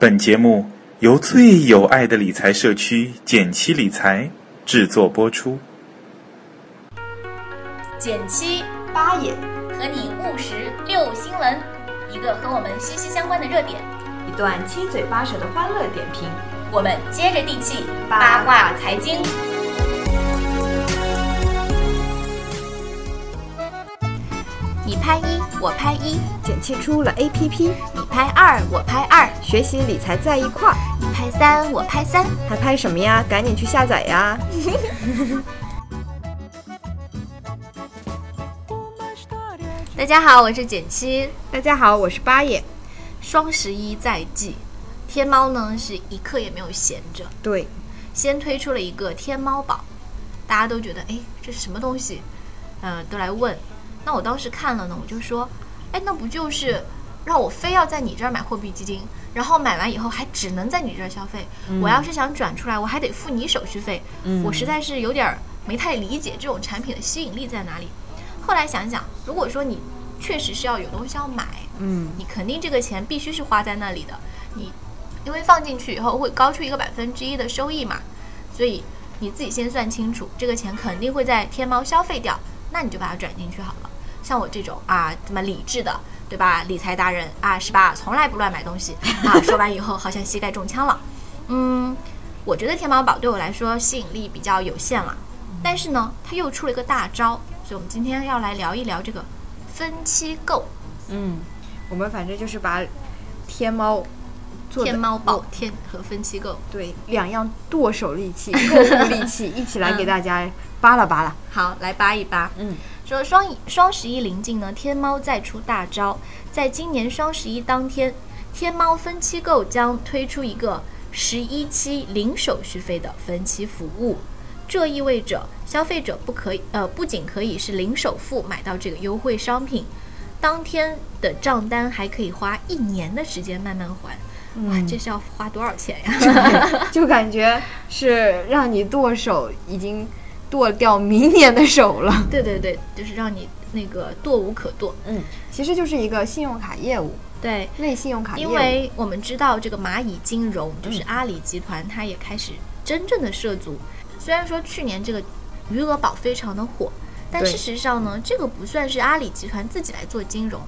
本节目由最有爱的理财社区简七理财制作播出。减七八也和你务实六新闻，一个和我们息息相关的热点，一段七嘴八舌的欢乐点评。我们接着地气八卦财经。你拍一，我拍一，减七出了 APP，你拍二，我拍二，学习理财在一块儿。你拍三，我拍三，还拍什么呀？赶紧去下载呀！大家好，我是减七。大家好，我是八爷。双十一在即，天猫呢是一刻也没有闲着，对，先推出了一个天猫宝，大家都觉得哎这是什么东西？呃，都来问。那我当时看了呢，我就说，哎，那不就是让我非要在你这儿买货币基金，然后买完以后还只能在你这儿消费？我要是想转出来，我还得付你手续费。我实在是有点儿没太理解这种产品的吸引力在哪里。后来想想，如果说你确实是要有东西要买，嗯，你肯定这个钱必须是花在那里的。你因为放进去以后会高出一个百分之一的收益嘛，所以你自己先算清楚，这个钱肯定会在天猫消费掉，那你就把它转进去好了。像我这种啊这么理智的，对吧？理财达人啊，是吧？从来不乱买东西啊。说完以后好像膝盖中枪了。嗯，我觉得天猫宝对我来说吸引力比较有限了，但是呢，它又出了一个大招，所以我们今天要来聊一聊这个分期购。嗯，我们反正就是把天猫做天猫宝天和分期购。对两样剁手利器、购物利器一起来给大家扒拉扒拉。好，来扒一扒。嗯，说双双十一临近呢，天猫再出大招，在今年双十一当天，天猫分期购将推出一个十一期零手续费的分期服务。这意味着消费者不可以呃，不仅可以是零首付买到这个优惠商品，当天的账单还可以花一年的时间慢慢还。哇，这是要花多少钱呀？就感觉是让你剁手，已经剁掉明年的手了。对对对，就是让你那个剁无可剁。嗯，其实就是一个信用卡业务，对，类信用卡业务。因为我们知道这个蚂蚁金融就是阿里集团，它也开始真正的涉足。虽然说去年这个余额宝非常的火，但事实上呢，这个不算是阿里集团自己来做金融，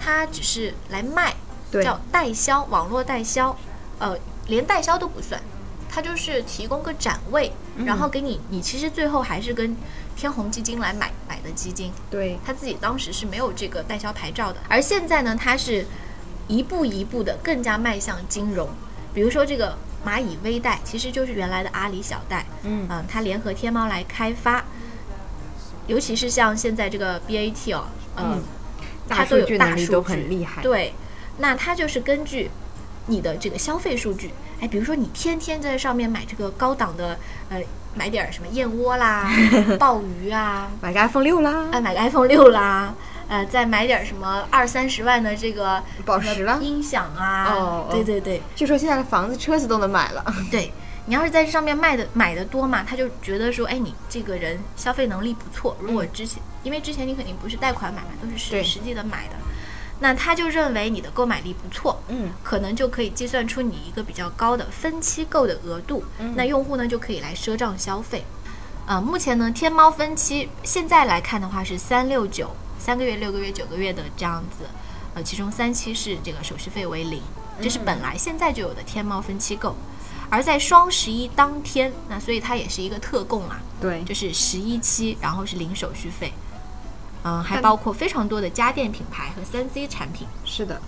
它只是来卖，对叫代销，网络代销，呃，连代销都不算，它就是提供个展位，嗯。然后给你，你其实最后还是跟天弘基金来买买的基金，对。他自己当时是没有这个代销牌照的，而现在呢，它是一步一步的更加迈向金融。比如说这个蚂蚁微贷，其实就是原来的阿里小贷，嗯。嗯，它联合天猫来开发，尤其是像现在这个 BAT 哦，嗯嗯，它大数都有大据能力都很厉害。对，那它就是根据你的这个消费数据，哎，比如说你天天在上面买这个高档的，呃，买点儿什么燕窝啦、鲍鱼啊，买个 iPhone 六啦，哎，买个 iPhone 六啦，呃，再买点什么二三十万的这个宝石啦。音响啊，哦哦对对对据说现在的房子、车子都能买了。对，你要是在这上面卖的买的多嘛，他就觉得说，哎，你这个人消费能力不错。如果之前，因为之前你肯定不是贷款买嘛，都是实实际的买的，那他就认为你的购买力不错，嗯，可能就可以计算出你一个比较高的分期购的额度，那用户呢就可以来赊账消费。呃，目前呢，天猫分期现在来看的话是三六九，三个月、六个月、九个月的这样子，呃，其中三期是这个手续费为零，这是本来现在就有的天猫分期购。而在双十一当天，那所以它也是一个特供啊，对，就是十一期，然后是零手续费，嗯、还包括非常多的家电品牌和三 C 产品。是的。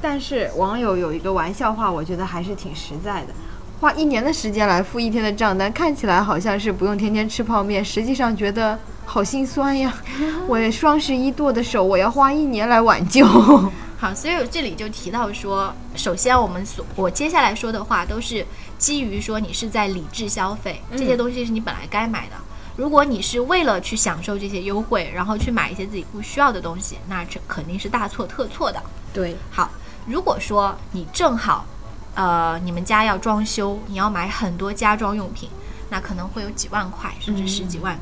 但是网友有一个玩笑话，我觉得还是挺实在的。花一年的时间来付一天的账单，看起来好像是不用天天吃泡面，实际上觉得好心酸呀。我双十一剁的手，我要花一年来挽救。好，所以我这里就提到说，首先我们所我接下来说的话都是基于说你是在理智消费，这些东西是你本来该买的。如果你是为了去享受这些优惠，然后去买一些自己不需要的东西，那这肯定是大错特错的。对，好，如果说你正好，呃，你们家要装修，你要买很多家装用品，那可能会有几万块甚至十几万，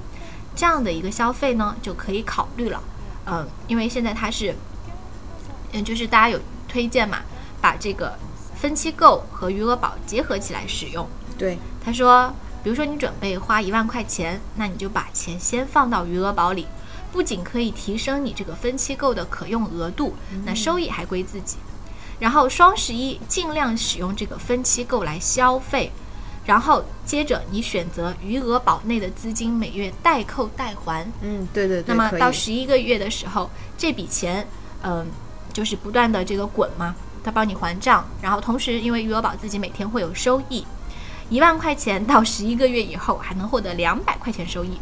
这样的一个消费呢，就可以考虑了。嗯、因为现在它是，嗯，就是大家有推荐嘛，把这个分期购和余额宝结合起来使用。对，他说，比如说你准备花一万块钱，那你就把钱先放到余额宝里，不仅可以提升你这个分期购的可用额度，那收益还归自己。然后双十一尽量使用这个分期购来消费，然后接着你选择余额宝内的资金每月代扣代还。嗯，对对对。那么到十一个月的时候，这笔钱，嗯、就是不断的这个滚嘛，它帮你还账，然后同时因为余额宝自己每天会有收益，一万块钱到十一个月以后还能获得两百块钱收益。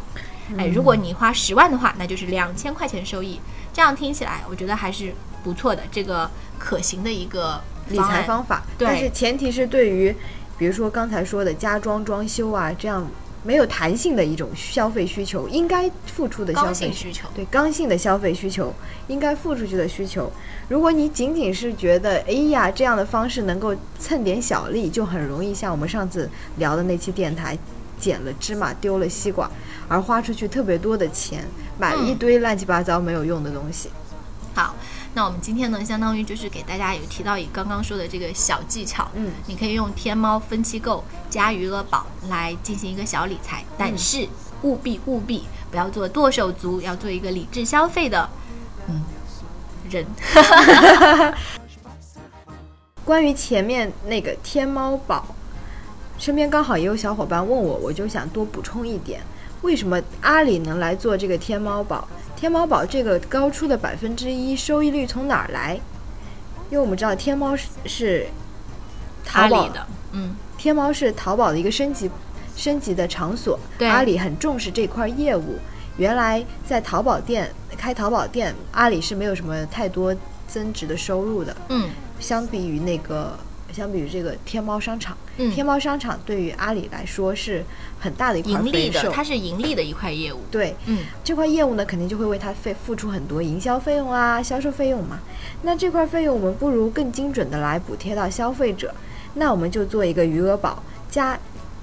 哎，如果你花十万的话，那就是两千块钱收益。这样听起来，我觉得还是不错的，这个可行的一个理财方法，对但是前提是对于，比如说刚才说的家装装修啊，这样没有弹性的一种消费需求，应该付出的消费需求。对刚性的消费需求，应该付出去的需求。如果你仅仅是觉得，哎呀，这样的方式能够蹭点小利，就很容易像我们上次聊的那期电台，捡了芝麻丢了西瓜，而花出去特别多的钱，买了一嗯堆乱七八糟没有用的东西。好，那我们今天呢，相当于就是给大家有提到以刚刚说的这个小技巧，嗯，你可以用天猫分期购加余额宝来进行一个小理财，但是务必务必不要做剁手族，要做一个理智消费的，嗯，人。关于前面那个天猫宝，身边刚好也有小伙伴问我，我就想多补充一点，为什么阿里能来做这个天猫宝？天猫宝这个高出的百分之一收益率从哪儿来？因为我们知道天猫是是淘宝的，嗯，天猫是淘宝的一个升级升级的场所，对阿里很重视这块业务。原来在淘宝店开淘宝店，阿里是没有什么太多增值的收入的。嗯相比于那个，相比于这个天猫商场，嗯，天猫商场对于阿里来说是很大的一块盈利的，肥瘦。它是盈利的一块业务。对嗯这块业务呢，肯定就会为它费付出很多营销费用啊、销售费用嘛。那这块费用我们不如更精准的来补贴到消费者，那我们就做一个余额宝，加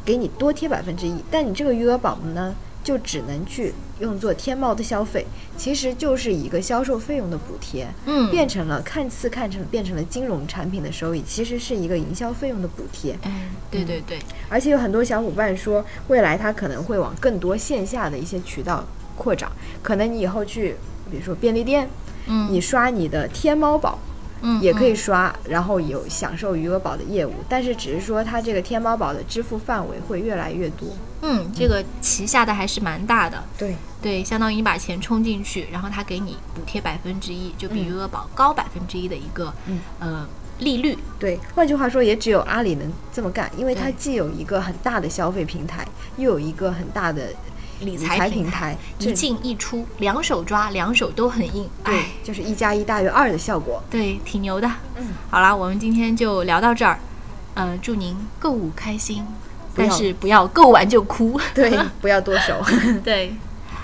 给你多贴百分之一，但你这个余额宝呢，就只能去用作天猫的消费，其实就是一个销售费用的补贴。嗯，变成了看似看成变成了金融产品的收益，其实是一个营销费用的补贴。嗯，对对对，而且有很多小伙伴说，未来它可能会往更多线下的一些渠道扩展。可能你以后去，比如说便利店，嗯，你刷你的天猫宝嗯也可以嗯刷，然后有享受余额宝的业务。但是只是说它这个天猫宝的支付范围会越来越多。嗯，这个旗下的还是蛮大的。对，对，相当于你把钱充进去，然后它给你补贴百分之一，就比嗯余额宝高百分之一的一个、嗯呃利率。对，换句话说，也只有阿里能这么干，因为它既有一个很大的消费平台，又有一个很大的理理财财平平台，一进一出，两手抓，两手都很硬。对哎，，就是一加一大于二的效果。对，挺牛的。嗯，好啦，我们今天就聊到这儿。呃，祝您购物开心，但是不要购完就哭。对，不要剁手。对，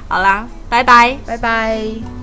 好啦，拜拜。拜拜。